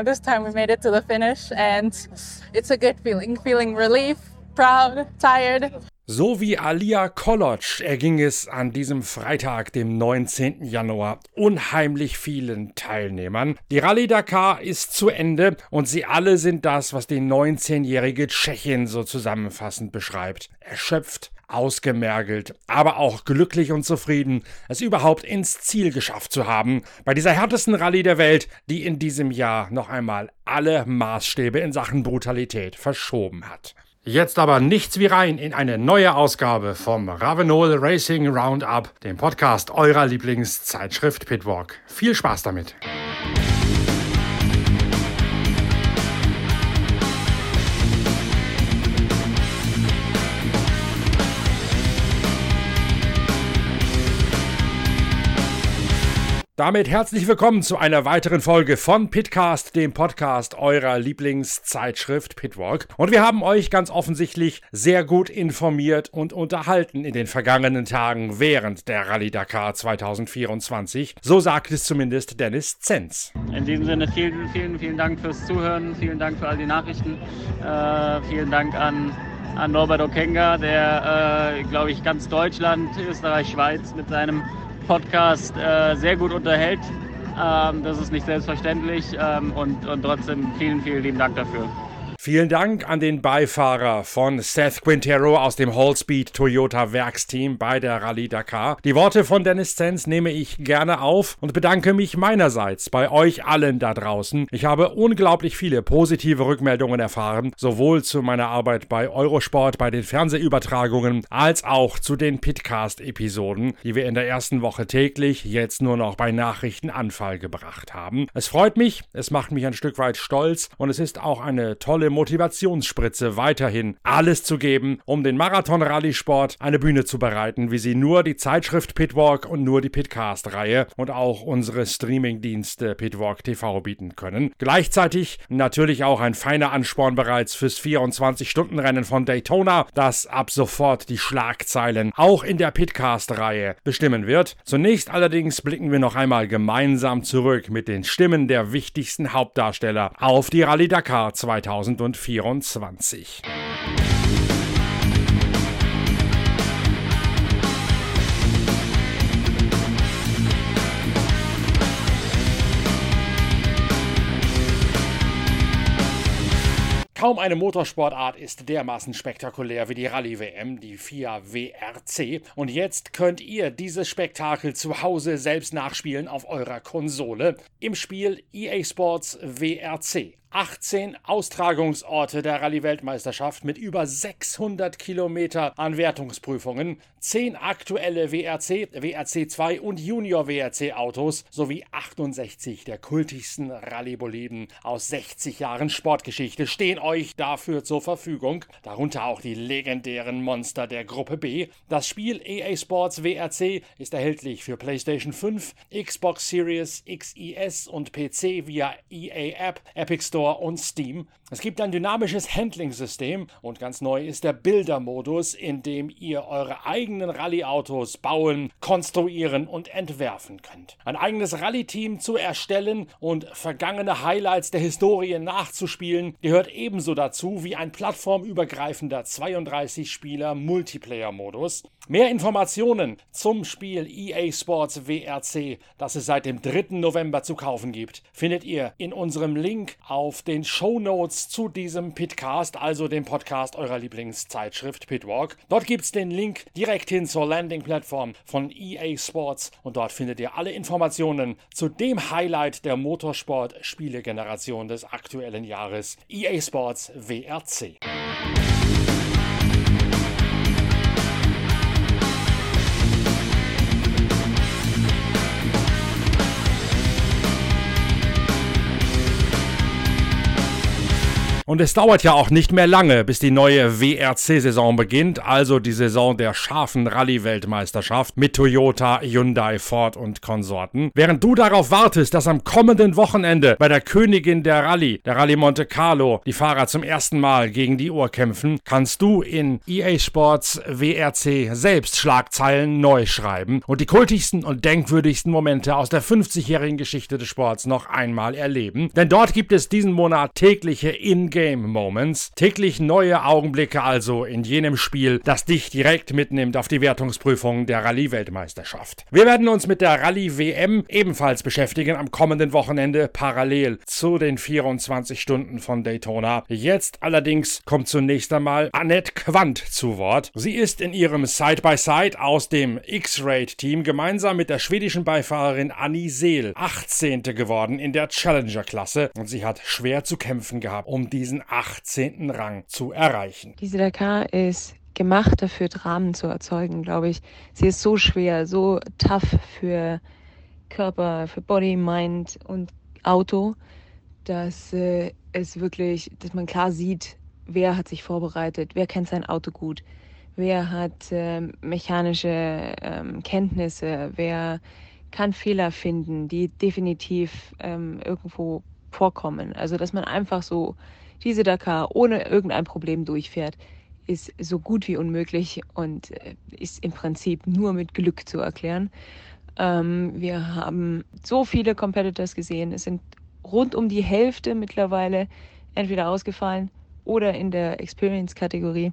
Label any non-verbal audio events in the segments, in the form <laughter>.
Uh, this time we made it to the finish, and it's a good feeling. Feeling relief, proud, tired. So wie Alia Koloc erging es an diesem Freitag, dem 19. Januar, unheimlich vielen Teilnehmern. Die Rallye Dakar ist zu Ende und sie alle sind das, was die 19-jährige Tschechin so zusammenfassend beschreibt. Erschöpft, ausgemergelt, aber auch glücklich und zufrieden, es überhaupt ins Ziel geschafft zu haben, bei dieser härtesten Rallye der Welt, die in diesem Jahr noch einmal alle Maßstäbe in Sachen Brutalität verschoben hat. Jetzt aber nichts wie rein in eine neue Ausgabe vom Ravenol Racing Roundup, dem Podcast eurer Lieblingszeitschrift Pitwalk. Viel Spaß damit! Damit herzlich willkommen zu einer weiteren Folge von Pitcast, dem Podcast eurer Lieblingszeitschrift Pitwalk. Und wir haben euch ganz offensichtlich sehr gut informiert und unterhalten in den vergangenen Tagen während der Rallye Dakar 2024. So sagt es zumindest Dennis Zenz. In diesem Sinne vielen, vielen, vielen Dank fürs Zuhören, vielen Dank für all die Nachrichten, äh, vielen Dank an an Norbert Okenga, der, äh, glaube ich, ganz Deutschland, Österreich, Schweiz mit seinem Podcast äh, sehr gut unterhält. Ähm, das ist nicht selbstverständlich ähm, und, und trotzdem vielen, vielen lieben Dank dafür. Vielen Dank an den Beifahrer von Seth Quintero aus dem Hallspeed Toyota Werksteam bei der Rallye Dakar. Die Worte von Dennis Zenz nehme ich gerne auf und bedanke mich meinerseits bei euch allen da draußen. Ich habe unglaublich viele positive Rückmeldungen erfahren, sowohl zu meiner Arbeit bei Eurosport, bei den Fernsehübertragungen, als auch zu den Pitcast-Episoden, die wir in der ersten Woche täglich, jetzt nur noch bei Nachrichtenanfall gebracht haben. Es freut mich, es macht mich ein Stück weit stolz und es ist auch eine tolle Motivationsspritze weiterhin alles zu geben, um den Marathon-Rallye-Sport eine Bühne zu bereiten, wie sie nur die Zeitschrift Pitwalk und nur die Pitcast-Reihe und auch unsere Streaming-Dienste Pitwalk TV bieten können. Gleichzeitig natürlich auch ein feiner Ansporn bereits fürs 24-Stunden-Rennen von Daytona, das ab sofort die Schlagzeilen auch in der Pitcast-Reihe bestimmen wird. Zunächst allerdings blicken wir noch einmal gemeinsam zurück mit den Stimmen der wichtigsten Hauptdarsteller auf die Rallye Dakar 2000 2024. Kaum eine Motorsportart ist dermaßen spektakulär wie die Rallye-WM, die FIA WRC. Und jetzt könnt ihr dieses Spektakel zu Hause selbst nachspielen auf eurer Konsole im Spiel EA Sports WRC. 18 Austragungsorte der Rallye-Weltmeisterschaft mit über 600 Kilometer an Wertungsprüfungen, 10 aktuelle WRC, WRC 2 und Junior WRC Autos sowie 68 der kultigsten Rallye-Boliden aus 60 Jahren Sportgeschichte stehen euch dafür zur Verfügung, darunter auch die legendären Monster der Gruppe B. Das Spiel EA Sports WRC ist erhältlich für PlayStation 5, Xbox Series XES und PC via EA App, Epic Store Store und Steam. Es gibt ein dynamisches Handling-System und ganz neu ist der Bildermodus, in dem ihr eure eigenen Rallye-Autos bauen, konstruieren und entwerfen könnt. Ein eigenes Rallye-Team zu erstellen und vergangene Highlights der Historie nachzuspielen, gehört ebenso dazu wie ein plattformübergreifender 32-Spieler-Multiplayer-Modus. Mehr Informationen zum Spiel EA Sports WRC, das es seit dem 3. November zu kaufen gibt, findet ihr in unserem Link auf den Show Notes zu diesem Pitcast, also dem Podcast eurer Lieblingszeitschrift Pitwalk. Dort gibt es den Link direkt hin zur Landing-Plattform von EA Sports und dort findet ihr alle Informationen zu dem Highlight der Motorsport-Spielegeneration des aktuellen Jahres, EA Sports WRC. Und es dauert ja auch nicht mehr lange, bis die neue WRC-Saison beginnt, also die Saison der scharfen Rallye-Weltmeisterschaft mit Toyota, Hyundai, Ford und Konsorten. Während du darauf wartest, dass am kommenden Wochenende bei der Königin der Rallye, der Rallye Monte Carlo, die Fahrer zum ersten Mal gegen die Uhr kämpfen, kannst du in EA Sports WRC selbst Schlagzeilen neu schreiben und die kultigsten und denkwürdigsten Momente aus der 50-jährigen Geschichte des Sports noch einmal erleben. Denn dort gibt es diesen Monat tägliche In-Game-Moments, täglich neue Augenblicke also in jenem Spiel, das dich direkt mitnimmt auf die Wertungsprüfung der Rallye-Weltmeisterschaft. Wir werden uns mit der Rallye-WM ebenfalls beschäftigen am kommenden Wochenende parallel zu den 24 Stunden von Daytona. Jetzt allerdings kommt zunächst einmal Annette Quandt zu Wort. Sie ist in ihrem Side-by-Side -Side aus dem X-Raid-Team gemeinsam mit der schwedischen Beifahrerin Annie Seel 18. geworden in der Challenger-Klasse und sie hat schwer zu kämpfen gehabt, um diesen 18. Rang zu erreichen. Diese Dakar ist gemacht dafür, Dramen zu erzeugen, glaube ich. Sie ist so schwer, so tough für Körper, für Body, Mind und Auto, dass äh, es wirklich, dass man klar sieht, wer hat sich vorbereitet, wer kennt sein Auto gut, wer hat äh, mechanische ähm, Kenntnisse, wer kann Fehler finden, die definitiv ähm, irgendwo vorkommen. Also dass man einfach so diese Dakar ohne irgendein Problem durchfährt, ist so gut wie unmöglich und äh, ist im Prinzip nur mit Glück zu erklären. Ähm, wir haben so viele Competitors gesehen. Es sind rund um die Hälfte mittlerweile entweder ausgefallen oder in der Experience-Kategorie.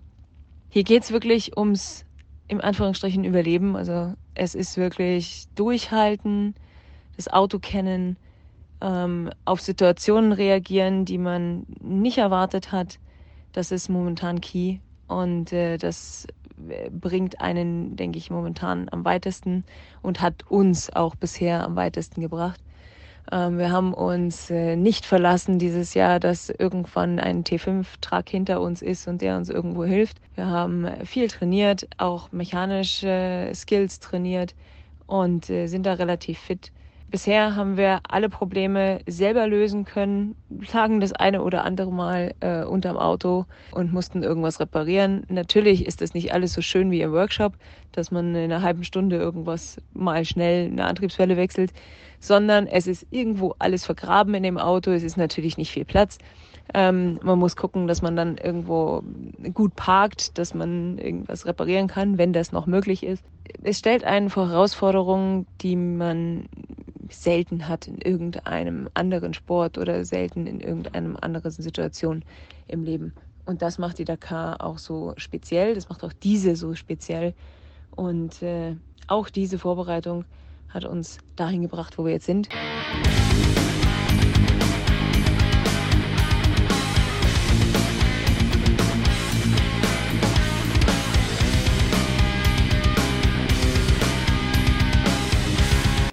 Hier geht es wirklich ums, im Anführungsstrichen, Überleben. Also es ist wirklich durchhalten, das Auto kennen, ähm, auf Situationen reagieren, die man nicht erwartet hat. Das ist momentan key und äh, das bringt einen, denke ich, momentan am weitesten und hat uns auch bisher am weitesten gebracht. Ähm, wir haben uns äh, nicht verlassen dieses Jahr, dass irgendwann ein T5-Truck hinter uns ist und der uns irgendwo hilft. Wir haben viel trainiert, auch mechanische Skills trainiert und äh, sind da relativ fit. Bisher haben wir alle Probleme selber lösen können, lagen das eine oder andere Mal äh, unterm Auto und mussten irgendwas reparieren. Natürlich ist das nicht alles so schön wie im Workshop, dass man in einer halben Stunde irgendwas mal schnell eine Antriebswelle wechselt, sondern es ist irgendwo alles vergraben in dem Auto. Es ist natürlich nicht viel Platz. Ähm, man muss gucken, dass man dann irgendwo gut parkt, dass man irgendwas reparieren kann, wenn das noch möglich ist. Es stellt einen vor Herausforderungen, die man selten hat in irgendeinem anderen Sport oder selten in irgendeiner anderen Situation im Leben. Und das macht die Dakar auch so speziell, das macht auch diese so speziell. Und äh, auch diese Vorbereitung hat uns dahin gebracht, wo wir jetzt sind.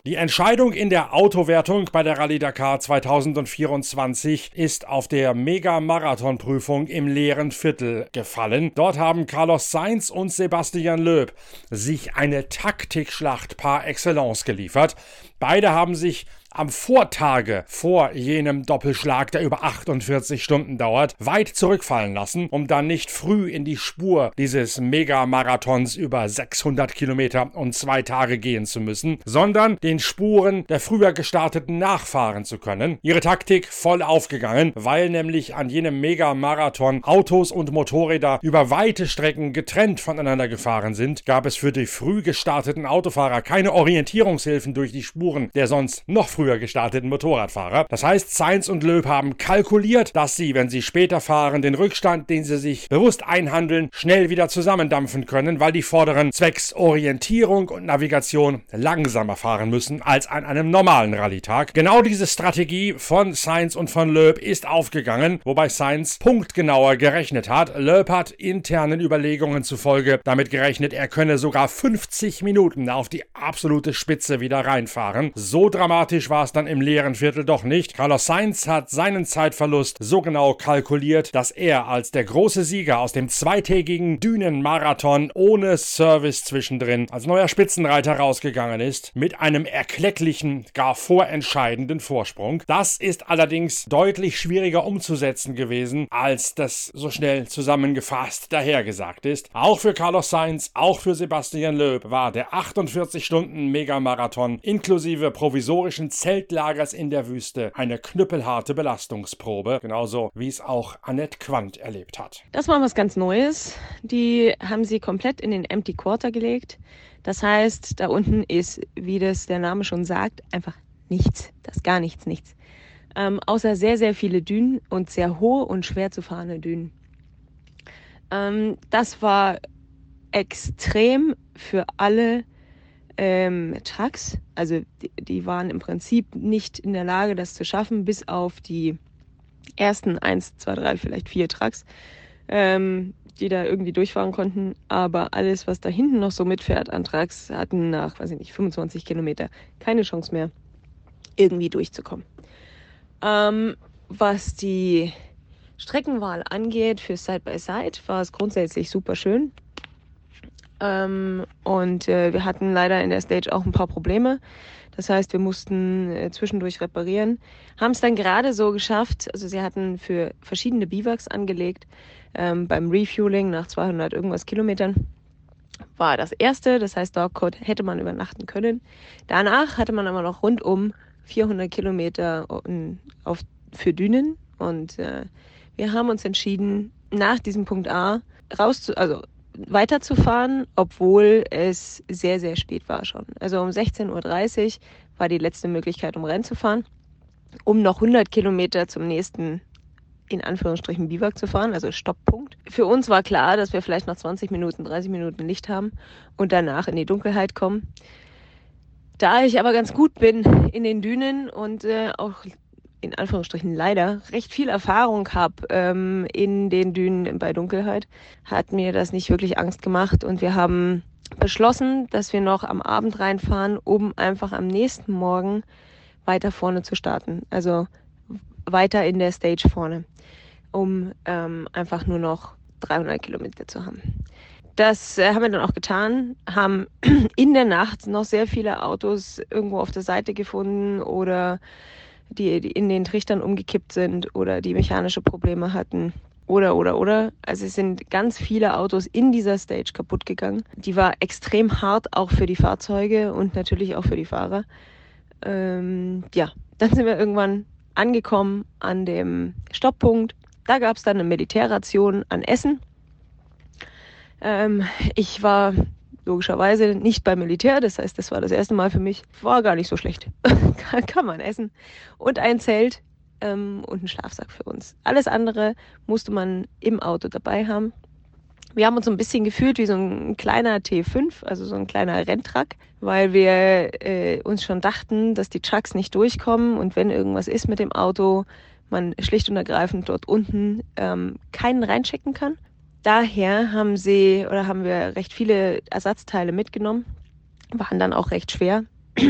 Die Entscheidung in der Autowertung bei der Rallye Dakar 2024 ist auf der Mega-Marathon-Prüfung im leeren Viertel gefallen. Dort haben Carlos Sainz und Sebastian Loeb sich eine Taktikschlacht par excellence geliefert. Beide haben sich am Vortage vor jenem Doppelschlag, der über 48 Stunden dauert, weit zurückfallen lassen, um dann nicht früh in die Spur dieses Megamarathons über 600 Kilometer und zwei Tage gehen zu müssen, sondern den Spuren der früher gestarteten nachfahren zu können. Ihre Taktik voll aufgegangen, weil nämlich an jenem Megamarathon Autos und Motorräder über weite Strecken getrennt voneinander gefahren sind, gab es für die früh gestarteten Autofahrer keine Orientierungshilfen durch die Spuren der sonst noch früher früher gestarteten Motorradfahrer. Das heißt, Sainz und Löb haben kalkuliert, dass sie, wenn sie später fahren, den Rückstand, den sie sich bewusst einhandeln, schnell wieder zusammendampfen können, weil die Vorderen zwecks Orientierung und Navigation langsamer fahren müssen als an einem normalen Rallytag. Genau diese Strategie von Sainz und von Löb ist aufgegangen, wobei Sainz punktgenauer gerechnet hat. Löb hat internen Überlegungen zufolge damit gerechnet, er könne sogar 50 Minuten auf die absolute Spitze wieder reinfahren. So dramatisch war es dann im leeren Viertel doch nicht. Carlos Sainz hat seinen Zeitverlust so genau kalkuliert, dass er als der große Sieger aus dem zweitägigen Dünenmarathon ohne Service zwischendrin als neuer Spitzenreiter rausgegangen ist, mit einem erklecklichen, gar vorentscheidenden Vorsprung. Das ist allerdings deutlich schwieriger umzusetzen gewesen, als das so schnell zusammengefasst dahergesagt ist. Auch für Carlos Sainz, auch für Sebastian Loeb war der 48 Stunden Megamarathon inklusive provisorischen Zeltlagers in der Wüste eine knüppelharte Belastungsprobe, genauso wie es auch Annette Quandt erlebt hat. Das war was ganz Neues. Die haben sie komplett in den Empty Quarter gelegt. Das heißt, da unten ist, wie das der Name schon sagt, einfach nichts. Das ist gar nichts, nichts. Ähm, außer sehr, sehr viele Dünen und sehr hohe und schwer zu fahrende Dünen. Ähm, das war extrem für alle ähm, Trucks. Also die, die, waren im Prinzip nicht in der Lage, das zu schaffen, bis auf die ersten eins, zwei, drei, vielleicht vier Trucks, ähm, die da irgendwie durchfahren konnten. Aber alles, was da hinten noch so mitfährt an Trucks, hatten nach, weiß ich nicht, 25 Kilometer keine Chance mehr, irgendwie durchzukommen. Ähm, was die Streckenwahl angeht für Side-by-Side, -Side, war es grundsätzlich super schön. Ähm, und äh, wir hatten leider in der Stage auch ein paar Probleme. Das heißt, wir mussten äh, zwischendurch reparieren. Haben es dann gerade so geschafft. Also sie hatten für verschiedene Biwaks angelegt. Ähm, beim Refueling nach 200 irgendwas Kilometern war das erste. Das heißt, dort hätte man übernachten können. Danach hatte man aber noch rundum 400 Kilometer auf, für Dünen. Und äh, wir haben uns entschieden, nach diesem Punkt A raus also weiterzufahren, obwohl es sehr, sehr spät war schon. Also um 16.30 Uhr war die letzte Möglichkeit, um Rennen zu fahren, um noch 100 Kilometer zum nächsten, in Anführungsstrichen, Biwak zu fahren, also Stopppunkt. Für uns war klar, dass wir vielleicht nach 20 Minuten, 30 Minuten Licht haben und danach in die Dunkelheit kommen. Da ich aber ganz gut bin in den Dünen und äh, auch in Anführungsstrichen leider recht viel Erfahrung habe ähm, in den Dünen bei Dunkelheit, hat mir das nicht wirklich Angst gemacht und wir haben beschlossen, dass wir noch am Abend reinfahren, um einfach am nächsten Morgen weiter vorne zu starten. Also weiter in der Stage vorne, um ähm, einfach nur noch 300 Kilometer zu haben. Das äh, haben wir dann auch getan, haben <clears throat> in der Nacht noch sehr viele Autos irgendwo auf der Seite gefunden oder die, die in den Trichtern umgekippt sind oder die mechanische Probleme hatten. Oder, oder, oder. Also es sind ganz viele Autos in dieser Stage kaputt gegangen. Die war extrem hart, auch für die Fahrzeuge und natürlich auch für die Fahrer. Ähm, ja, dann sind wir irgendwann angekommen an dem Stopppunkt. Da gab es dann eine Militärration an Essen. Ähm, ich war logischerweise nicht beim Militär. Das heißt, das war das erste Mal für mich. War gar nicht so schlecht. <laughs> Kann man essen. Und ein Zelt ähm, und ein Schlafsack für uns. Alles andere musste man im Auto dabei haben. Wir haben uns so ein bisschen gefühlt wie so ein kleiner T5, also so ein kleiner Renntruck, weil wir äh, uns schon dachten, dass die Trucks nicht durchkommen und wenn irgendwas ist mit dem Auto, man schlicht und ergreifend dort unten ähm, keinen reinschicken kann daher haben sie oder haben wir recht viele Ersatzteile mitgenommen, waren dann auch recht schwer, <clears throat>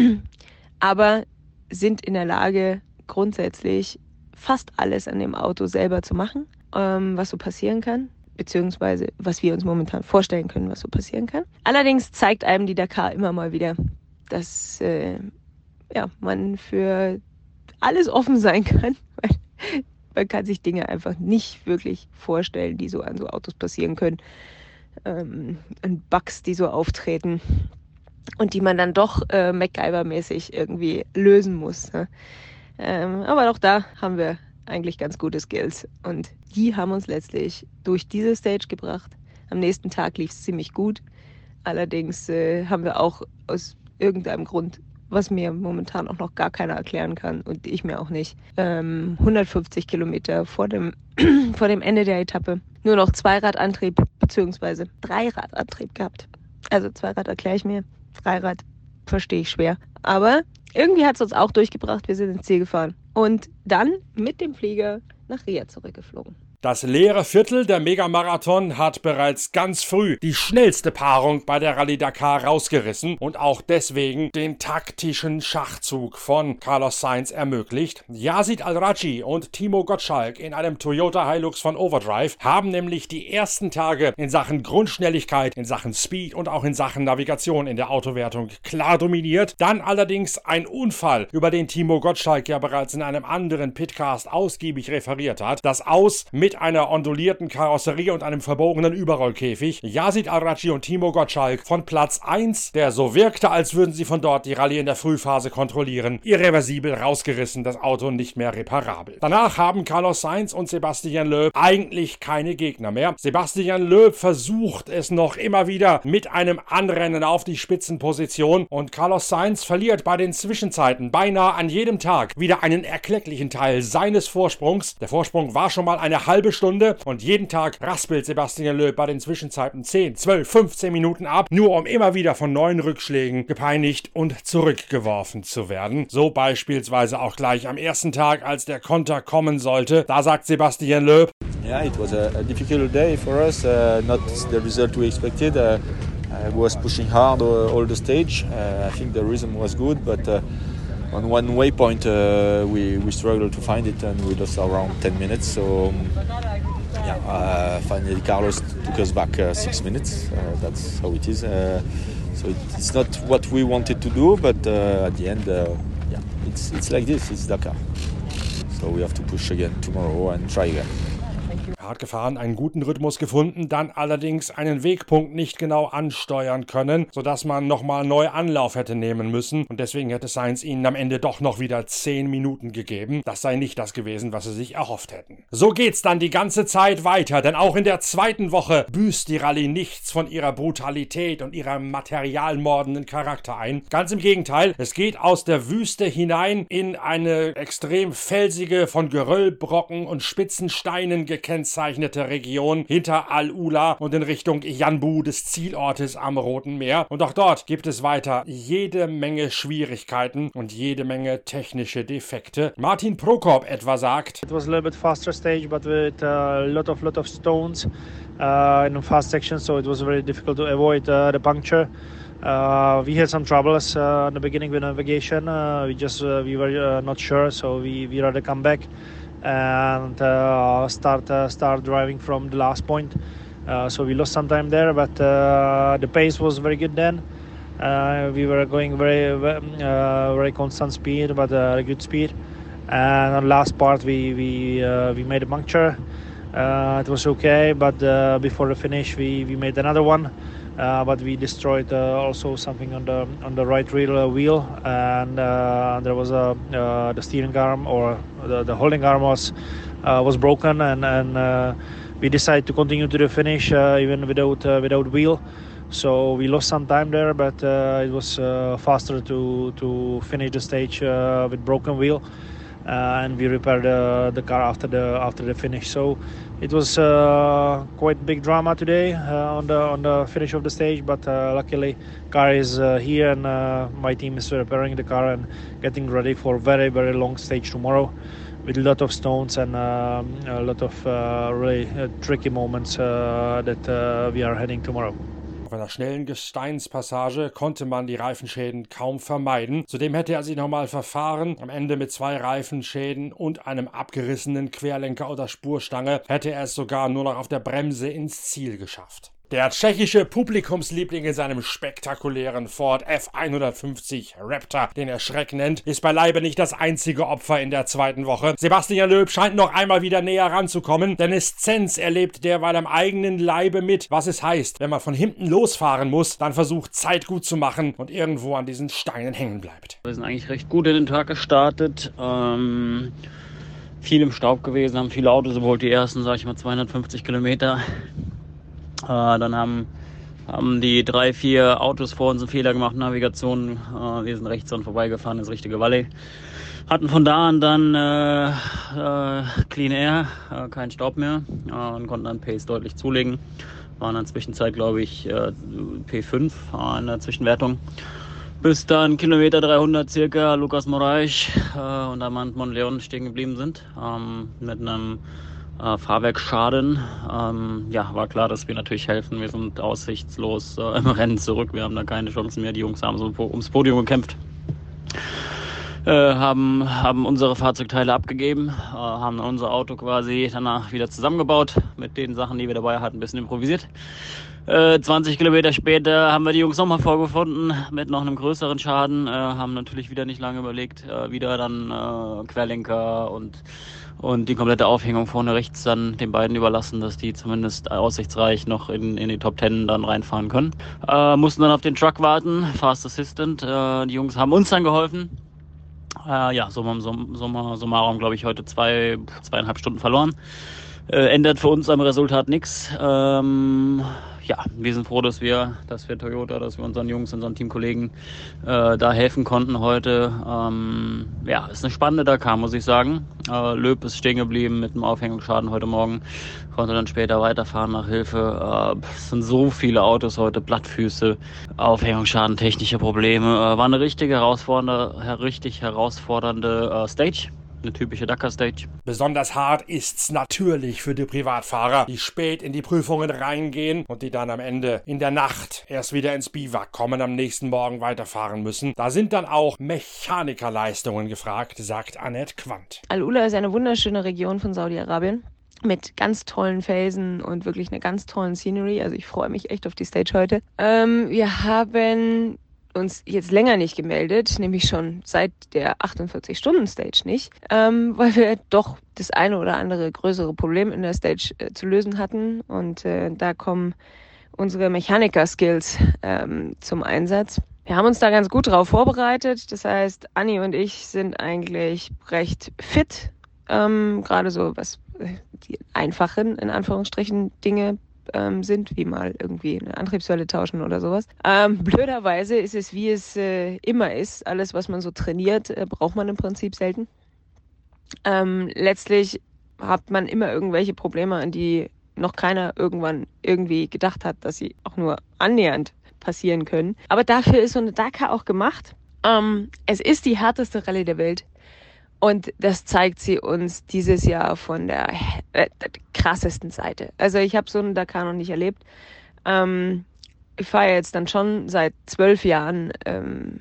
aber sind in der Lage, grundsätzlich fast alles an dem Auto selber zu machen, ähm, was so passieren kann, beziehungsweise was wir uns momentan vorstellen können, was so passieren kann. Allerdings zeigt einem die Dakar immer mal wieder, dass äh, ja, man für alles offen sein <laughs> kann, weil man kann sich Dinge einfach nicht wirklich vorstellen, die so an so Autos passieren können. Ähm, und Bugs, die so auftreten und die man dann doch äh, MacGyver-mäßig irgendwie lösen muss. Ne? Ähm, aber auch da haben wir eigentlich ganz gute Skills und die haben uns letztlich durch diese Stage gebracht. Am nächsten Tag lief es ziemlich gut. Allerdings äh, haben wir auch aus irgendeinem Grund was mir momentan auch noch gar keiner erklären kann und ich mir auch nicht. Ähm, 150 Kilometer vor dem, <clears throat> vor dem Ende der Etappe nur noch Zweiradantrieb bzw. Dreiradantrieb gehabt. Also Zweirad erkläre ich mir, Dreirad verstehe ich schwer. Aber irgendwie hat es uns auch durchgebracht. Wir sind ins Ziel gefahren und dann mit dem Flieger nach Ria zurückgeflogen. Das leere Viertel der Megamarathon hat bereits ganz früh die schnellste Paarung bei der Rallye Dakar rausgerissen und auch deswegen den taktischen Schachzug von Carlos Sainz ermöglicht. Yazid Al-Raji und Timo Gottschalk in einem Toyota Hilux von Overdrive haben nämlich die ersten Tage in Sachen Grundschnelligkeit, in Sachen Speed und auch in Sachen Navigation in der Autowertung klar dominiert. Dann allerdings ein Unfall, über den Timo Gottschalk ja bereits in einem anderen Pitcast ausgiebig referiert hat. Das Aus mit einer ondulierten Karosserie und einem verbogenen Überrollkäfig. Yazid Arachi und Timo Gottschalk von Platz 1, der so wirkte, als würden sie von dort die Rallye in der Frühphase kontrollieren, irreversibel rausgerissen, das Auto nicht mehr reparabel. Danach haben Carlos Sainz und Sebastian Loeb eigentlich keine Gegner mehr. Sebastian Loeb versucht es noch immer wieder mit einem Anrennen auf die Spitzenposition und Carlos Sainz verliert bei den Zwischenzeiten beinahe an jedem Tag wieder einen erklecklichen Teil seines Vorsprungs. Der Vorsprung war schon mal eine halbe halbe Stunde und jeden Tag raspelt Sebastian Löb bei den Zwischenzeiten 10, 12, 15 Minuten ab, nur um immer wieder von neuen Rückschlägen gepeinigt und zurückgeworfen zu werden. So beispielsweise auch gleich am ersten Tag, als der Konter kommen sollte. Da sagt Sebastian Löb, Yeah, it was a, a difficult day for us, uh, not the result we expected. Uh, I was pushing hard all the stage. Uh, I think the rhythm was good, but uh, on one waypoint uh, we, we struggled to find it and we lost around 10 minutes so um, yeah uh, finally Carlos took us back uh, six minutes. Uh, that's how it is. Uh, so it, it's not what we wanted to do but uh, at the end yeah it's, it's like this it's Dakar. So we have to push again tomorrow and try again Hart gefahren, einen guten Rhythmus gefunden, dann allerdings einen Wegpunkt nicht genau ansteuern können, sodass man nochmal neu Anlauf hätte nehmen müssen und deswegen hätte Sainz ihnen am Ende doch noch wieder 10 Minuten gegeben. Das sei nicht das gewesen, was sie sich erhofft hätten. So geht's dann die ganze Zeit weiter, denn auch in der zweiten Woche büßt die Rallye nichts von ihrer Brutalität und ihrem materialmordenden Charakter ein. Ganz im Gegenteil, es geht aus der Wüste hinein in eine extrem felsige, von Geröllbrocken und spitzen Steinen gekennzeichnete gekennzeichnete Region hinter Al-Ula und in Richtung Yanbu des Zielortes am Roten Meer. Und auch dort gibt es weiter jede Menge Schwierigkeiten und jede Menge technische Defekte. Martin Prokop etwa sagt, It was a little bit faster stage, but with a lot of lot of stones uh, in a fast section, so it was very difficult to avoid uh, the puncture. Uh, we had some troubles uh, in the beginning with navigation. Uh, we just uh, we were uh, not sure, so we we rather come back and uh, start uh, start driving from the last point. Uh, so we lost some time there, but uh, the pace was very good then. Uh, we were going very mm, uh, very constant speed, but a good speed. And on the last part, we we we made a puncture. it was okay, but before the finish, we, we made another one. Uh, but we destroyed uh, also something on the on the right rear uh, wheel, and there was a the steering arm or the, the holding arm was was broken, and and we decided to continue to the finish even without without wheel. So we lost some time there, but it was faster to to finish the stage with broken wheel. Uh, and we repaired uh, the car after the after the finish. So it was uh, quite big drama today on the on the finish of the stage, but luckily car is here and my team is repairing the car and getting ready for very very long stage tomorrow with a lot of stones and um, a lot of uh, really uh, tricky moments uh, that we are heading tomorrow. Einer schnellen Gesteinspassage konnte man die Reifenschäden kaum vermeiden. Zudem hätte er sich nochmal verfahren. Am Ende mit zwei Reifenschäden und einem abgerissenen Querlenker oder Spurstange hätte er es sogar nur noch auf der Bremse ins Ziel geschafft. Der tschechische Publikumsliebling in seinem spektakulären Ford F150 Raptor, den er Schreck nennt, ist beileibe nicht das einzige Opfer in der zweiten Woche. Sebastian Löb scheint noch einmal wieder näher ranzukommen. Dennis Zenz erlebt derweil am eigenen Leibe mit, was es heißt, wenn man von hinten losfahren muss, dann versucht Zeit gut zu machen und irgendwo an diesen Steinen hängen bleibt. Wir sind eigentlich recht gut in den Tag gestartet. Ähm viel im Staub gewesen, haben viele Autos überholt, die ersten, sag ich mal, 250 Kilometer. Äh, dann haben, haben die drei, vier Autos vor uns einen Fehler gemacht, Navigation. Äh, wir sind rechts dran vorbeigefahren ins richtige Valley. Hatten von da an dann äh, äh, Clean Air, äh, kein Staub mehr äh, und konnten dann Pace deutlich zulegen. Waren dann zwischenzeit, glaube ich, äh, P5 äh, in der Zwischenwertung. Bis dann Kilometer 300 circa Lukas Moraes äh, und Amand Monleon stehen geblieben sind. Ähm, mit einem äh, Fahrwerksschaden. Ähm, ja, war klar, dass wir natürlich helfen. Wir sind aussichtslos äh, im <laughs> Rennen zurück. Wir haben da keine Chancen mehr. Die Jungs haben so ums Podium gekämpft. Äh, haben, haben unsere Fahrzeugteile abgegeben, äh, haben unser Auto quasi danach wieder zusammengebaut mit den Sachen, die wir dabei hatten, ein bisschen improvisiert. Äh, 20 Kilometer später haben wir die Jungs nochmal vorgefunden mit noch einem größeren Schaden, äh, haben natürlich wieder nicht lange überlegt, äh, wieder dann äh, Querlenker und und die komplette Aufhängung vorne rechts dann den beiden überlassen, dass die zumindest aussichtsreich noch in, in die Top Ten dann reinfahren können. Äh, mussten dann auf den Truck warten, Fast Assistant. Äh, die Jungs haben uns dann geholfen. Ja, summa, summa summarum, glaube ich, heute zwei, zweieinhalb Stunden verloren. Äh, ändert für uns am Resultat nichts. Ähm, ja, wir sind froh, dass wir, dass wir Toyota, dass wir unseren Jungs, unseren Teamkollegen äh, da helfen konnten heute. Ähm, ja, ist eine spannende Dakar, muss ich sagen. Äh, Löb ist stehen geblieben mit einem Aufhängungsschaden heute Morgen, konnte dann später weiterfahren nach Hilfe. Äh, es sind so viele Autos heute, Blattfüße, Aufhängungsschaden, technische Probleme. Äh, war eine richtig herausfordernde, richtig herausfordernde äh, Stage eine typische Dakar-Stage. Besonders hart ist's natürlich für die Privatfahrer, die spät in die Prüfungen reingehen und die dann am Ende in der Nacht erst wieder ins Biwak kommen, am nächsten Morgen weiterfahren müssen. Da sind dann auch Mechanikerleistungen gefragt, sagt Annette Quandt. Al-Ula ist eine wunderschöne Region von Saudi-Arabien mit ganz tollen Felsen und wirklich einer ganz tollen Scenery. Also ich freue mich echt auf die Stage heute. Ähm, wir haben uns jetzt länger nicht gemeldet, nämlich schon seit der 48-Stunden-Stage nicht, ähm, weil wir doch das eine oder andere größere Problem in der Stage äh, zu lösen hatten. Und äh, da kommen unsere Mechaniker-Skills ähm, zum Einsatz. Wir haben uns da ganz gut drauf vorbereitet. Das heißt, Anni und ich sind eigentlich recht fit, ähm, gerade so was äh, die einfachen, in Anführungsstrichen, Dinge ähm, sind, wie mal irgendwie eine Antriebswelle tauschen oder sowas. Ähm, blöderweise ist es, wie es äh, immer ist. Alles, was man so trainiert, äh, braucht man im Prinzip selten. Ähm, letztlich hat man immer irgendwelche Probleme, an die noch keiner irgendwann irgendwie gedacht hat, dass sie auch nur annähernd passieren können. Aber dafür ist so eine Dakar auch gemacht. Ähm, es ist die härteste Rallye der Welt. Und das zeigt sie uns dieses Jahr von der, äh, krassesten Seite. Also ich habe so einen Dakar noch nicht erlebt. Ähm, ich fahre jetzt dann schon seit zwölf Jahren ähm,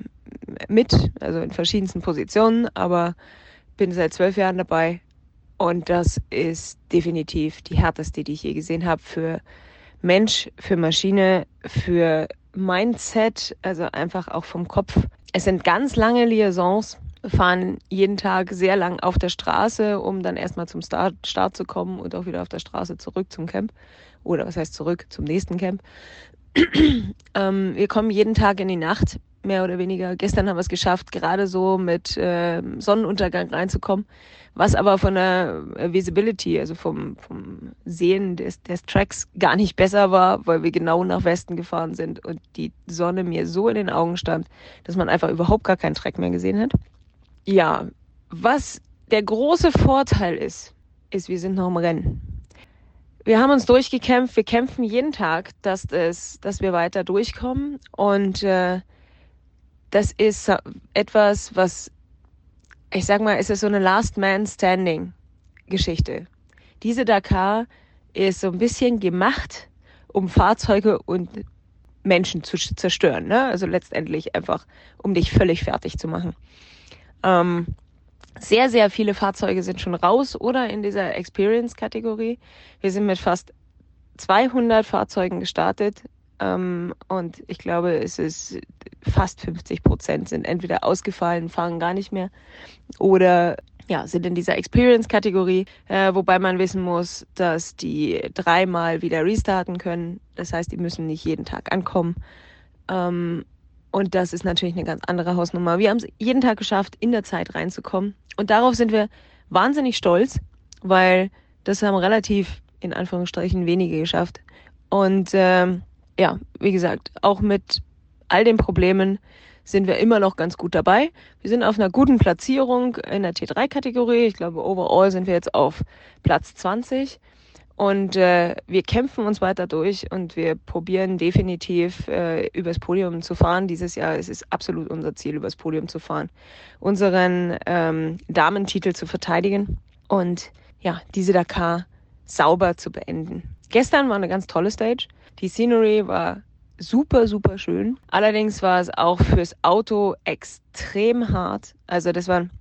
mit, also in verschiedensten Positionen, aber bin seit zwölf Jahren dabei. Und das ist definitiv die härteste, die ich je gesehen habe für Mensch, für Maschine, für Mindset, also einfach auch vom Kopf. Es sind ganz lange Liaisons fahren jeden Tag sehr lang auf der Straße, um dann erstmal zum Start, Start zu kommen und auch wieder auf der Straße zurück zum Camp. Oder was heißt zurück zum nächsten Camp. <clears throat> ähm, wir kommen jeden Tag in die Nacht, mehr oder weniger. Gestern haben wir es geschafft, gerade so mit äh, Sonnenuntergang reinzukommen. Was aber von der Visibility, also vom, vom Sehen des, des Tracks gar nicht besser war, weil wir genau nach Westen gefahren sind und die Sonne mir so in den Augen stand, dass man einfach überhaupt gar keinen Track mehr gesehen hat. Ja, was der große Vorteil ist, ist, wir sind noch im Rennen. Wir haben uns durchgekämpft, wir kämpfen jeden Tag, dass, es, dass wir weiter durchkommen. Und äh, das ist etwas, was, ich sag mal, es ist so eine Last Man Standing Geschichte. Diese Dakar ist so ein bisschen gemacht, um Fahrzeuge und Menschen zu zerstören. Ne? Also letztendlich einfach, um dich völlig fertig zu machen. Ähm, sehr, sehr viele Fahrzeuge sind schon raus oder in dieser Experience-Kategorie. Wir sind mit fast 200 Fahrzeugen gestartet ähm, und ich glaube, es ist fast 50 Prozent sind entweder ausgefallen, fahren gar nicht mehr oder ja, sind in dieser Experience-Kategorie, äh, wobei man wissen muss, dass die dreimal wieder restarten können. Das heißt, die müssen nicht jeden Tag ankommen. Ähm, und das ist natürlich eine ganz andere Hausnummer. Wir haben es jeden Tag geschafft, in der Zeit reinzukommen. Und darauf sind wir wahnsinnig stolz, weil das haben relativ in Anführungsstrichen wenige geschafft. Und ähm, ja, wie gesagt, auch mit all den Problemen sind wir immer noch ganz gut dabei. Wir sind auf einer guten Platzierung in der T3-Kategorie. Ich glaube, overall sind wir jetzt auf Platz 20. Und äh, wir kämpfen uns weiter durch und wir probieren definitiv äh, übers Podium zu fahren. Dieses Jahr ist es absolut unser Ziel, übers Podium zu fahren, unseren ähm, Damentitel zu verteidigen. Und ja, diese Dakar sauber zu beenden. Gestern war eine ganz tolle Stage. Die Scenery war super, super schön. Allerdings war es auch fürs Auto extrem hart. Also das waren,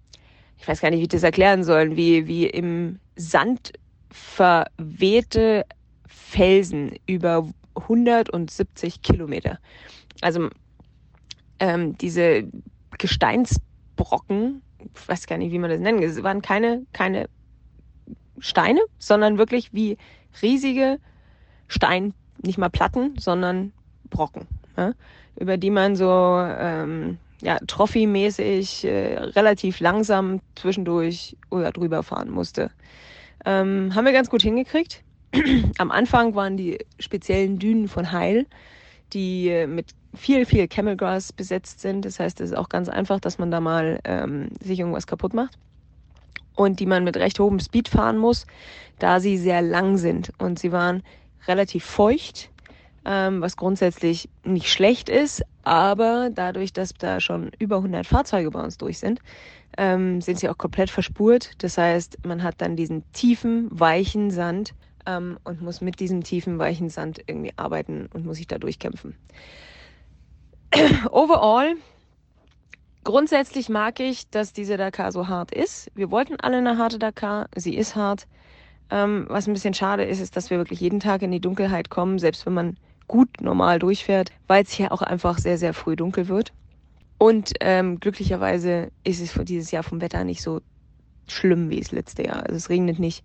ich weiß gar nicht, wie ich das erklären soll, wie, wie im Sand verwehte Felsen über 170 Kilometer. Also ähm, diese Gesteinsbrocken, ich weiß gar nicht, wie man das nennt, es waren keine, keine Steine, sondern wirklich wie riesige Stein, nicht mal Platten, sondern Brocken, ja, über die man so ähm, ja, Trophy-mäßig äh, relativ langsam zwischendurch oder drüber fahren musste. Ähm, haben wir ganz gut hingekriegt. <clears throat> Am Anfang waren die speziellen Dünen von Heil, die mit viel, viel Camelgrass besetzt sind. Das heißt, es ist auch ganz einfach, dass man da mal ähm, sich irgendwas kaputt macht. Und die man mit recht hohem Speed fahren muss, da sie sehr lang sind. Und sie waren relativ feucht, ähm, was grundsätzlich nicht schlecht ist, aber dadurch, dass da schon über 100 Fahrzeuge bei uns durch sind, ähm, sind sie auch komplett verspurt. Das heißt, man hat dann diesen tiefen, weichen Sand ähm, und muss mit diesem tiefen, weichen Sand irgendwie arbeiten und muss sich da durchkämpfen. <clears throat> Overall, grundsätzlich mag ich, dass diese Dakar so hart ist. Wir wollten alle eine harte Dakar. Sie ist hart. Ähm, was ein bisschen schade ist, ist, dass wir wirklich jeden Tag in die Dunkelheit kommen, selbst wenn man gut normal durchfährt, weil es hier auch einfach sehr, sehr früh dunkel wird. Und ähm, glücklicherweise ist es für dieses Jahr vom Wetter nicht so schlimm wie das letzte Jahr. Also es regnet nicht.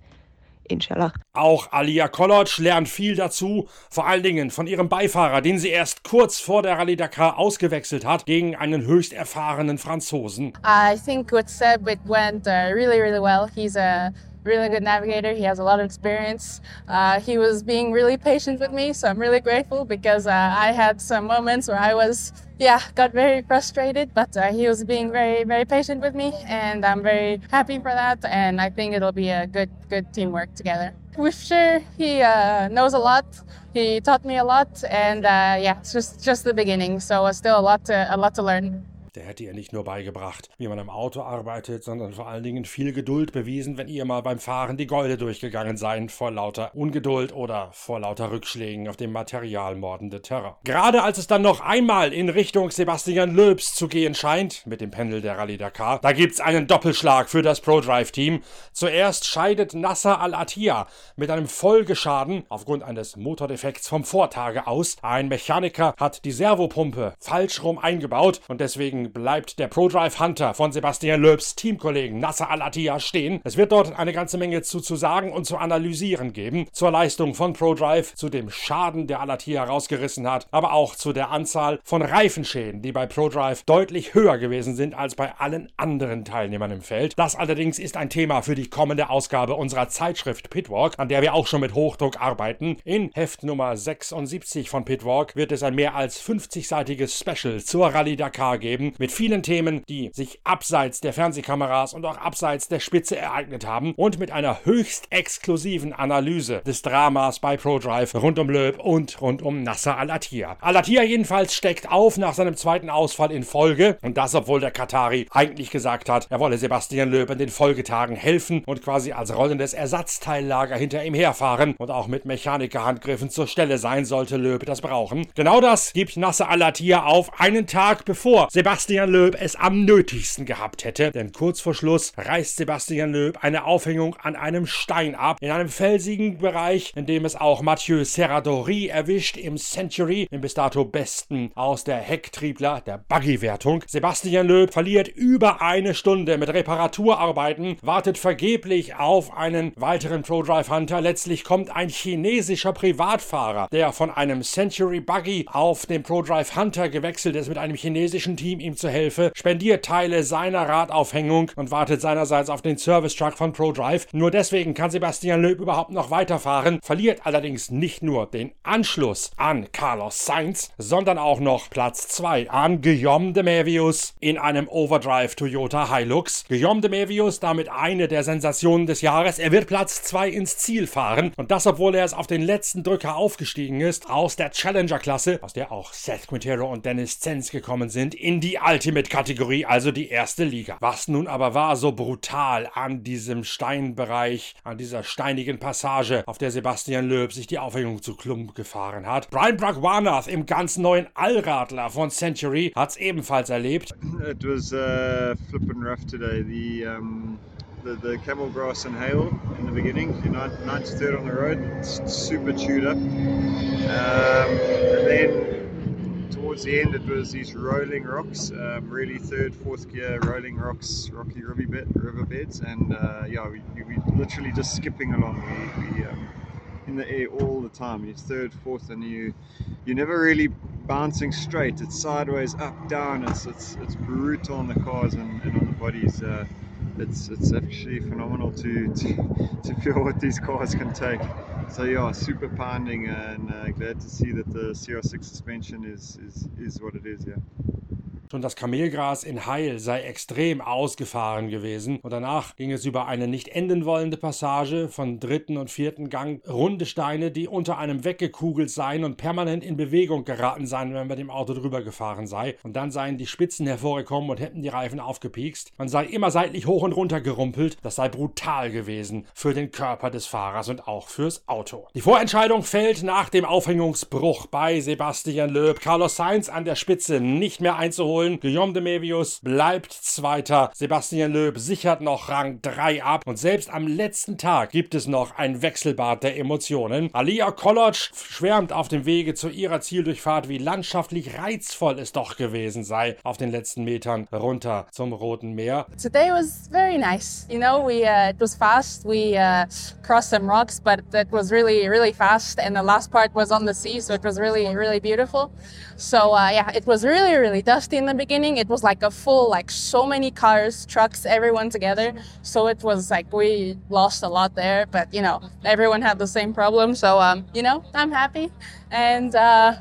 Inshallah. Auch Alia Kolotsch lernt viel dazu, vor allen Dingen von ihrem Beifahrer, den sie erst kurz vor der Rallye Dakar ausgewechselt hat, gegen einen höchst erfahrenen Franzosen. I think with Seb it went uh, really, really well. He's a really good navigator. He has a lot of experience. Uh, he was being really patient with me, so I'm really grateful because uh, I had some moments where I was, yeah, got very frustrated, but uh, he was being very, very patient with me, and I'm very happy for that. And I think it'll be a good, good teamwork together. With sure, he uh, knows a lot. He taught me a lot, and uh, yeah, it's just just the beginning. So still a lot to a lot to learn. Der hätte ihr nicht nur beigebracht, wie man am Auto arbeitet, sondern vor allen Dingen viel Geduld bewiesen, wenn ihr mal beim Fahren die Gäule durchgegangen seid vor lauter Ungeduld oder vor lauter Rückschlägen auf dem materialmordende Terrain. Gerade als es dann noch einmal in Richtung Sebastian Löbs zu gehen scheint, mit dem Pendel der Rallye Dakar, da gibt's einen Doppelschlag für das ProDrive-Team. Zuerst scheidet Nasser Al-Attiyah mit einem Folgeschaden aufgrund eines Motordefekts vom Vortage aus. Ein Mechaniker hat die Servopumpe falsch rum eingebaut und deswegen bleibt der ProDrive Hunter von Sebastian Löbs Teamkollegen Nasser Al-Attiyah stehen. Es wird dort eine ganze Menge zu, zu sagen und zu analysieren geben zur Leistung von ProDrive, zu dem Schaden, der Al-Attiyah rausgerissen hat, aber auch zu der Anzahl von Reifenschäden, die bei ProDrive deutlich höher gewesen sind als bei allen anderen Teilnehmern im Feld. Das allerdings ist ein Thema für die kommende Ausgabe unserer Zeitschrift Pitwalk, an der wir auch schon mit Hochdruck arbeiten. In Heft Nummer 76 von Pitwalk wird es ein mehr als 50-seitiges Special zur Rallye Dakar geben, mit vielen Themen, die sich abseits der Fernsehkameras und auch abseits der Spitze ereignet haben und mit einer höchst exklusiven Analyse des Dramas bei ProDrive rund um Löb und rund um Nasser Al-Attiyah. Al-Attiyah jedenfalls steckt auf nach seinem zweiten Ausfall in Folge und das, obwohl der Katari eigentlich gesagt hat, er wolle Sebastian Löb in den Folgetagen helfen und quasi als rollendes Ersatzteillager hinter ihm herfahren und auch mit Mechanikerhandgriffen zur Stelle sein sollte Löb das brauchen. Genau das gibt Nasser Al-Attiyah auf einen Tag bevor Sebastian Löb es am nötigsten gehabt hätte, denn kurz vor Schluss reißt Sebastian Löb eine Aufhängung an einem Stein ab, in einem felsigen Bereich, in dem es auch Mathieu Serradori erwischt im Century, im bis dato besten aus der Hecktriebler der Buggy-Wertung. Sebastian Löb verliert über eine Stunde mit Reparaturarbeiten, wartet vergeblich auf einen weiteren ProDrive Hunter. Letztlich kommt ein chinesischer Privatfahrer, der von einem Century Buggy auf den ProDrive Hunter gewechselt ist, mit einem chinesischen Team ihm zu helfen, spendiert Teile seiner Radaufhängung und wartet seinerseits auf den Service Truck von ProDrive. Nur deswegen kann Sebastian Löb überhaupt noch weiterfahren, verliert allerdings nicht nur den Anschluss an Carlos Sainz, sondern auch noch Platz 2 an Guillaume de Mevius in einem Overdrive Toyota Hilux. Guillaume de Mevius damit eine der Sensationen des Jahres. Er wird Platz 2 ins Ziel fahren und das, obwohl er es auf den letzten Drücker aufgestiegen ist aus der Challenger-Klasse, aus der auch Seth Quintero und Dennis Zenz gekommen sind, in die Ultimate-Kategorie, also die erste Liga. Was nun aber war so brutal an diesem Steinbereich, an dieser steinigen Passage, auf der Sebastian Löb sich die Aufhängung zu Klump gefahren hat. Brian Bragwanath im ganz neuen Allradler von Century hat es ebenfalls erlebt. It was uh, flipping rough today. The um the, the camel grass and hail in the beginning, you're 93rd on the road, super chewed up. Um, and then towards the end, it was these rolling rocks, um, really third, fourth gear rolling rocks, rocky river, bed, river and uh, yeah, we, we literally just skipping along. We, we um, in the air all the time. You're third, fourth, and you you're never really bouncing straight. It's sideways, up, down. It's it's it's brutal on the cars and, and on the bodies. Uh, it's it's actually phenomenal to, to to feel what these cars can take. So yeah, super pounding and uh, glad to see that the CR6 suspension is is is what it is. Yeah. Schon das Kamelgras in Heil sei extrem ausgefahren gewesen und danach ging es über eine nicht enden wollende Passage von dritten und vierten Gang, runde Steine, die unter einem weggekugelt seien und permanent in Bewegung geraten seien, wenn man dem Auto drüber gefahren sei. Und dann seien die Spitzen hervorgekommen und hätten die Reifen aufgepiekst. Man sei immer seitlich hoch und runter gerumpelt. Das sei brutal gewesen für den Körper des Fahrers und auch fürs Auto. Die Vorentscheidung fällt nach dem Aufhängungsbruch bei Sebastian Loeb. Carlos Sainz an der Spitze nicht mehr einzuholen holen. Guillaume de Mevius bleibt Zweiter. Sebastian Loeb sichert noch Rang 3 ab. Und selbst am letzten Tag gibt es noch ein Wechselbad der Emotionen. Alia Kolotsch schwärmt auf dem Wege zu ihrer Zieldurchfahrt, wie landschaftlich reizvoll es doch gewesen sei auf den letzten Metern runter zum Roten Meer. Today was very nice. You know, we uh, it was fast. We uh, crossed some rocks, but it was really, really fast. And the last part was on the sea, so it was really, really beautiful. So uh, yeah, it was really, really dusty the beginning. It was like a full, like so many cars, trucks, everyone together. So it was like we lost a lot there, but you know, everyone had the same problem. So um, you know, I'm happy, and uh,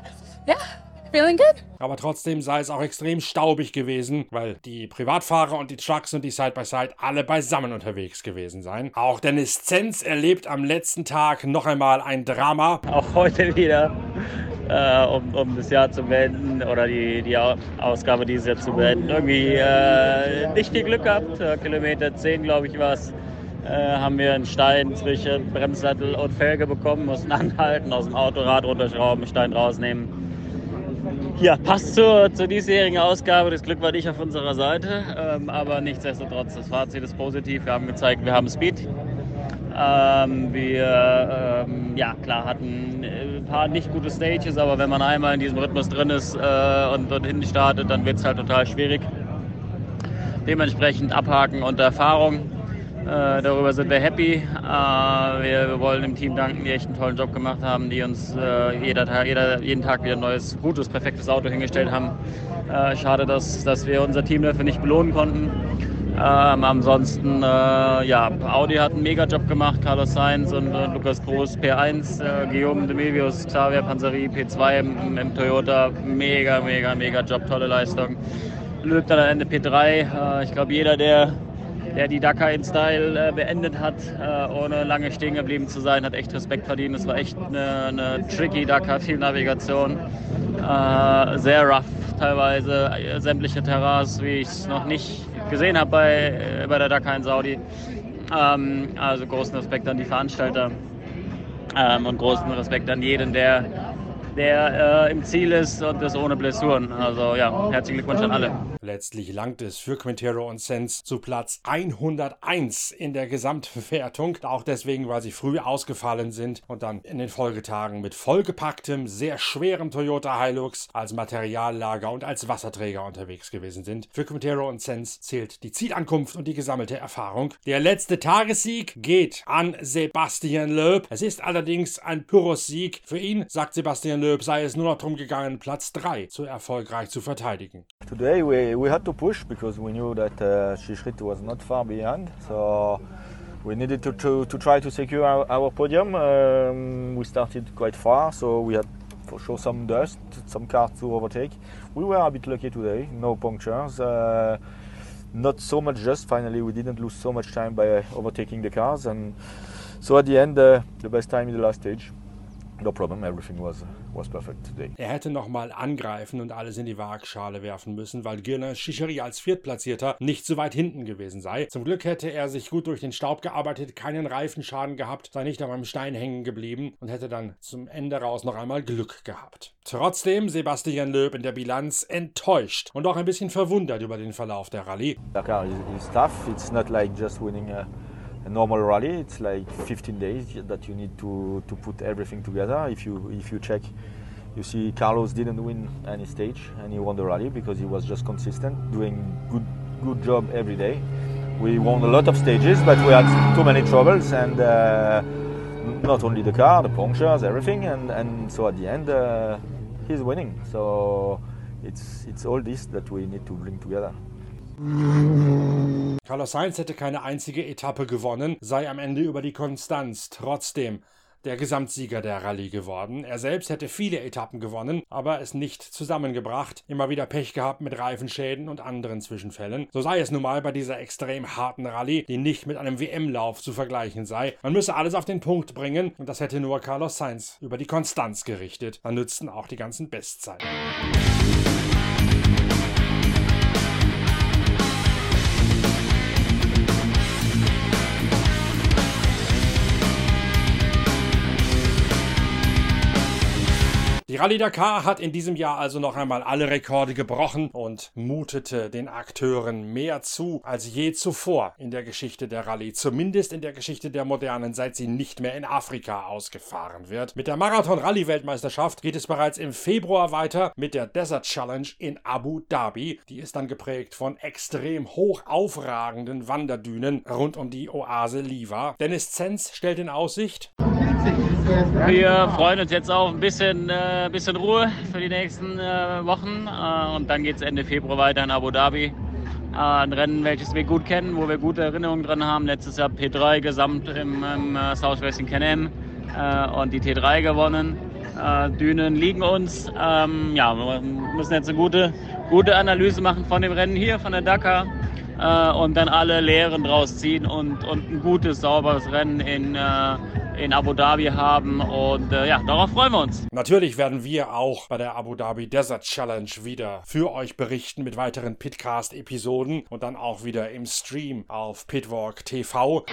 yeah, feeling good. Aber trotzdem sei es auch extrem staubig gewesen, weil die Privatfahrer und die Trucks und die Side-by-Side -Side alle beisammen unterwegs gewesen seien. Auch Dennis Zenz erlebt am letzten Tag noch einmal ein Drama. Auch heute wieder äh, um, um das Jahr zu beenden oder die, die Ausgabe dieses Jahr zu beenden. Irgendwie äh, nicht viel Glück gehabt. Äh, Kilometer 10, glaube ich, war es. Äh, haben wir einen Stein zwischen Bremssattel und Felge bekommen, mussten <laughs> anhalten, aus dem Autorad runterschrauben, Stein rausnehmen. Ja, passt zur, zur diesjährigen Ausgabe. Das Glück war nicht auf unserer Seite, ähm, aber nichtsdestotrotz, das Fazit ist positiv. Wir haben gezeigt, wir haben Speed. Ähm, wir, ähm, ja klar, hatten ein paar nicht gute Stages, aber wenn man einmal in diesem Rhythmus drin ist äh, und, und hinten startet, dann wird es halt total schwierig. Dementsprechend abhaken und Erfahrung. Äh, darüber sind wir happy. Äh, wir, wir, wollen dem Team danken, die echt einen tollen Job gemacht haben, die uns äh, jeder jeder, jeden Tag wieder ein neues, gutes, perfektes Auto hingestellt haben. Äh, schade, dass, dass wir unser Team dafür nicht belohnen konnten. Ähm, ansonsten, äh, ja, Audi hat einen Mega-Job gemacht, Carlos Sainz und, und Lukas Groß P1, äh, Guillaume de Mevius, Xavier Panzeri P2 im, im, Toyota, mega, mega, mega Job, tolle Leistung. Löb dann am Ende P3, äh, ich glaube jeder, der, der die Dakar in Style äh, beendet hat, äh, ohne lange stehen geblieben zu sein, hat echt Respekt verdient. Es war echt eine, eine tricky Dakar, viel Navigation, äh, sehr rough teilweise, sämtliche Terrains, wie ich es noch nicht gesehen habe bei, bei der Dakar in Saudi. Ähm, also großen Respekt an die Veranstalter ähm, und großen Respekt an jeden, der, der äh, im Ziel ist und das ohne Blessuren. Also ja, herzlichen Glückwunsch an alle. Letztlich langt es für Quintero und Sens zu Platz 101 in der Gesamtbewertung. Auch deswegen, weil sie früh ausgefallen sind und dann in den Folgetagen mit vollgepacktem, sehr schwerem Toyota Hilux als Materiallager und als Wasserträger unterwegs gewesen sind. Für Quintero und Sens zählt die Zielankunft und die gesammelte Erfahrung. Der letzte Tagessieg geht an Sebastian Loeb. Es ist allerdings ein Pyrrhus-Sieg. Für ihn, sagt Sebastian Loeb, sei es nur noch darum gegangen, Platz 3 zu erfolgreich zu verteidigen. Today we we had to push because we knew that uh, Shishrit was not far behind. So we needed to, to, to try to secure our, our podium. Um, we started quite far, so we had for sure some dust, some cars to overtake. We were a bit lucky today, no punctures. Uh, not so much dust. Finally, we didn't lose so much time by overtaking the cars, and so at the end, uh, the best time in the last stage. No problem. Everything was was perfect today. Er hätte nochmal angreifen und alles in die Waagschale werfen müssen, weil Gilles Chichery als Viertplatzierter nicht so weit hinten gewesen sei. Zum Glück hätte er sich gut durch den Staub gearbeitet, keinen Reifenschaden gehabt, sei nicht an einem Stein hängen geblieben und hätte dann zum Ende raus noch einmal Glück gehabt. Trotzdem Sebastian Loeb in der Bilanz enttäuscht und auch ein bisschen verwundert über den Verlauf der Rallye. Dakar is, is tough. It's not like just winning a, a normal rally. It's like 15 days that you need to, to put everything together. If you if you check, you see Carlos didn't win any stage and he won the rally because he was just consistent, doing good good job every day. We won a lot of stages, but we had too many troubles and. Uh, not only the car, the punctures, everything, and, and so at the end, uh, he's winning. So it's it's all this that we need to bring together. Carlos Sainz hätte keine einzige Etappe gewonnen, sei am Ende über die Konstanz trotzdem der Gesamtsieger der Rallye geworden. Er selbst hätte viele Etappen gewonnen, aber es nicht zusammengebracht, immer wieder Pech gehabt mit Reifenschäden und anderen Zwischenfällen. So sei es nun mal bei dieser extrem harten Rallye, die nicht mit einem WM-Lauf zu vergleichen sei. Man müsse alles auf den Punkt bringen und das hätte nur Carlos Sainz über die Konstanz gerichtet. Dann nützten auch die ganzen Bestzeiten. Rallye Dakar hat in diesem Jahr also noch einmal alle Rekorde gebrochen und mutete den Akteuren mehr zu als je zuvor in der Geschichte der Rallye, zumindest in der Geschichte der modernen, seit sie nicht mehr in Afrika ausgefahren wird. Mit der Marathon-Rallye-Weltmeisterschaft geht es bereits im Februar weiter mit der Desert Challenge in Abu Dhabi. Die ist dann geprägt von extrem hoch aufragenden Wanderdünen rund um die Oase Liva. Dennis Zenz stellt in Aussicht. Wir freuen uns jetzt auf ein bisschen, äh, bisschen Ruhe für die nächsten äh, Wochen äh, und dann geht es Ende Februar weiter in Abu Dhabi. Äh, ein Rennen, welches wir gut kennen, wo wir gute Erinnerungen dran haben. Letztes Jahr P3 gesamt im, im äh, Southwestern Can-Am äh, und die T3 gewonnen. Dünen liegen uns. Ähm, ja, wir müssen jetzt eine gute, gute Analyse machen von dem Rennen hier, von der Dakar und dann alle Lehren draus ziehen und, und ein gutes, sauberes Rennen in, in Abu Dhabi haben. Und äh, ja, darauf freuen wir uns. Natürlich werden wir auch bei der Abu Dhabi Desert Challenge wieder für euch berichten mit weiteren Pitcast-Episoden und dann auch wieder im Stream auf Pitwalk TV.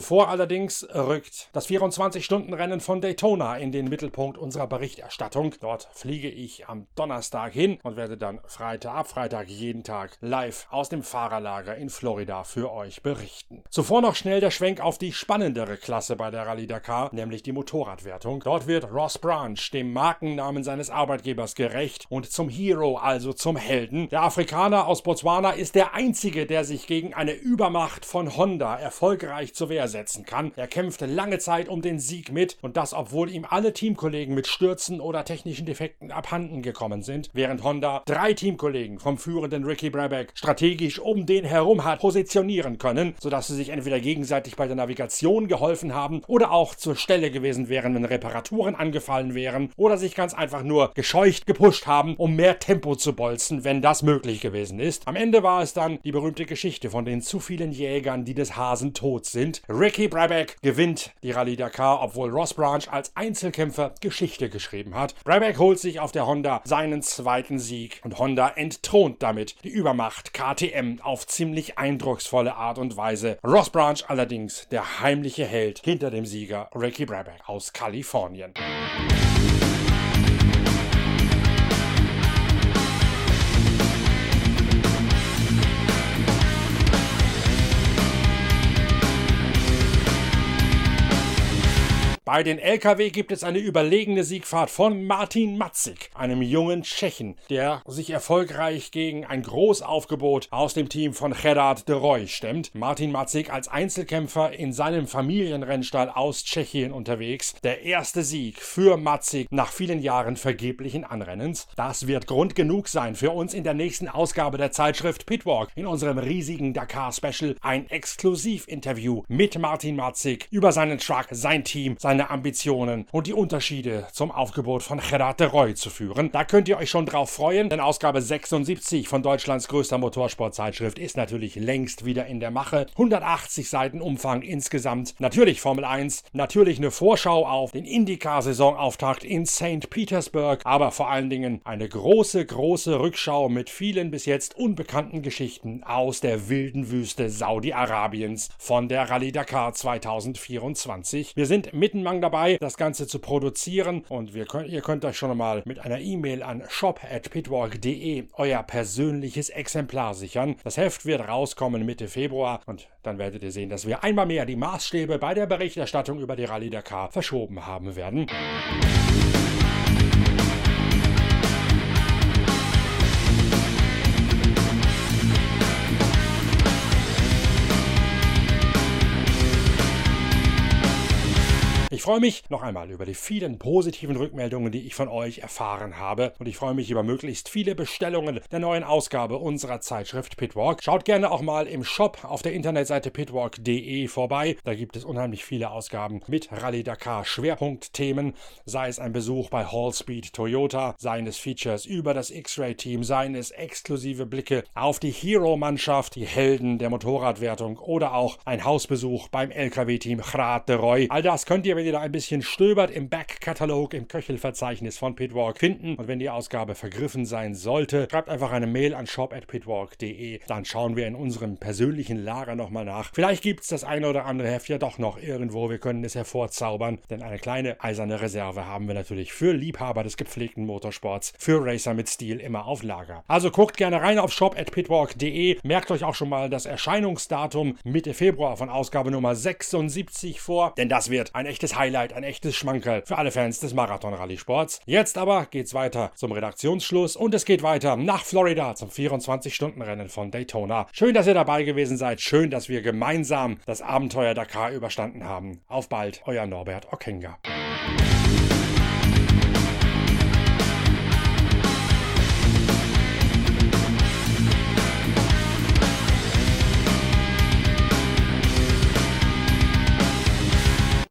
Zuvor allerdings rückt das 24-Stunden-Rennen von Daytona in den Mittelpunkt unserer Berichterstattung. Dort fliege ich am Donnerstag hin und werde dann Freitag ab Freitag jeden Tag live aus dem Fahrerlager in Florida für euch berichten. Zuvor noch schnell der Schwenk auf die spannendere Klasse bei der Rallye Dakar, nämlich die Motorradwertung. Dort wird Ross Branch dem Markennamen seines Arbeitgebers gerecht und zum Hero, also zum Helden. Der Afrikaner aus Botswana ist der einzige, der sich gegen eine Übermacht von Honda erfolgreich zu wehren setzen kann. Er kämpfte lange Zeit um den Sieg mit und das, obwohl ihm alle Teamkollegen mit Stürzen oder technischen Defekten abhanden gekommen sind, während Honda drei Teamkollegen vom führenden Ricky Brabeck strategisch um den herum hat positionieren können, sodass sie sich entweder gegenseitig bei der Navigation geholfen haben oder auch zur Stelle gewesen wären, wenn Reparaturen angefallen wären oder sich ganz einfach nur gescheucht gepusht haben, um mehr Tempo zu bolzen, wenn das möglich gewesen ist. Am Ende war es dann die berühmte Geschichte von den zu vielen Jägern, die des Hasen tot sind. Ricky Brabeck gewinnt die Rallye Dakar, obwohl Ross Branch als Einzelkämpfer Geschichte geschrieben hat. Brabeck holt sich auf der Honda seinen zweiten Sieg und Honda entthront damit die Übermacht KTM auf ziemlich eindrucksvolle Art und Weise. Ross Branch allerdings der heimliche Held hinter dem Sieger Ricky Brabeck aus Kalifornien. Bei den LKW gibt es eine überlegene Siegfahrt von Martin Matzig, einem jungen Tschechen, der sich erfolgreich gegen ein Großaufgebot aus dem Team von Gerard de Roy stemmt. Martin Matzig als Einzelkämpfer in seinem Familienrennstall aus Tschechien unterwegs. Der erste Sieg für Matzig nach vielen Jahren vergeblichen Anrennens. Das wird Grund genug sein für uns in der nächsten Ausgabe der Zeitschrift Pitwalk in unserem riesigen Dakar Special ein Exklusivinterview mit Martin Matzig über seinen Truck, sein Team, seine seine Ambitionen und die Unterschiede zum Aufgebot von Gerard de Roy zu führen. Da könnt ihr euch schon drauf freuen, denn Ausgabe 76 von Deutschlands größter Motorsportzeitschrift ist natürlich längst wieder in der Mache. 180 Seiten Umfang insgesamt. Natürlich Formel 1, natürlich eine Vorschau auf den IndyCar-Saisonauftakt in St. Petersburg, aber vor allen Dingen eine große, große Rückschau mit vielen bis jetzt unbekannten Geschichten aus der wilden Wüste Saudi-Arabiens von der Rallye Dakar 2024. Wir sind mittenmang dabei, das Ganze zu produzieren und wir könnt, ihr könnt euch schon mal mit einer E-Mail an shop.pitwalk.de euer persönliches Exemplar sichern. Das Heft wird rauskommen Mitte Februar und dann werdet ihr sehen, dass wir einmal mehr die Maßstäbe bei der Berichterstattung über die Rallye Dakar verschoben haben werden. Ich freue mich noch einmal über die vielen positiven Rückmeldungen, die ich von euch erfahren habe. Und ich freue mich über möglichst viele Bestellungen der neuen Ausgabe unserer Zeitschrift Pitwalk. Schaut gerne auch mal im Shop auf der Internetseite pitwalk.de vorbei. Da gibt es unheimlich viele Ausgaben mit Rallye Dakar Schwerpunktthemen, sei es ein Besuch bei Hallspeed Toyota, seien es Features über das X-Ray-Team, seien es exklusive Blicke auf die Hero-Mannschaft, die Helden der Motorradwertung oder auch ein Hausbesuch beim LKW-Team Grat de Roy. All das könnt ihr wenn ihr da ein bisschen stöbert, im Backkatalog, im Köchelverzeichnis von Pitwalk finden. Und wenn die Ausgabe vergriffen sein sollte, schreibt einfach eine Mail an shop.pitwalk.de. Dann schauen wir in unserem persönlichen Lager nochmal nach. Vielleicht gibt es das eine oder andere Heft ja doch noch irgendwo. Wir können es hervorzaubern, denn eine kleine eiserne Reserve haben wir natürlich für Liebhaber des gepflegten Motorsports, für Racer mit Stil immer auf Lager. Also guckt gerne rein auf shop.pitwalk.de. Merkt euch auch schon mal das Erscheinungsdatum Mitte Februar von Ausgabe Nummer 76 vor, denn das wird ein echtes Highlight, ein echtes Schmankerl für alle Fans des Marathon-Rallye-Sports. Jetzt aber geht's weiter zum Redaktionsschluss und es geht weiter nach Florida zum 24-Stunden-Rennen von Daytona. Schön, dass ihr dabei gewesen seid. Schön, dass wir gemeinsam das Abenteuer Dakar überstanden haben. Auf bald, euer Norbert Okenga.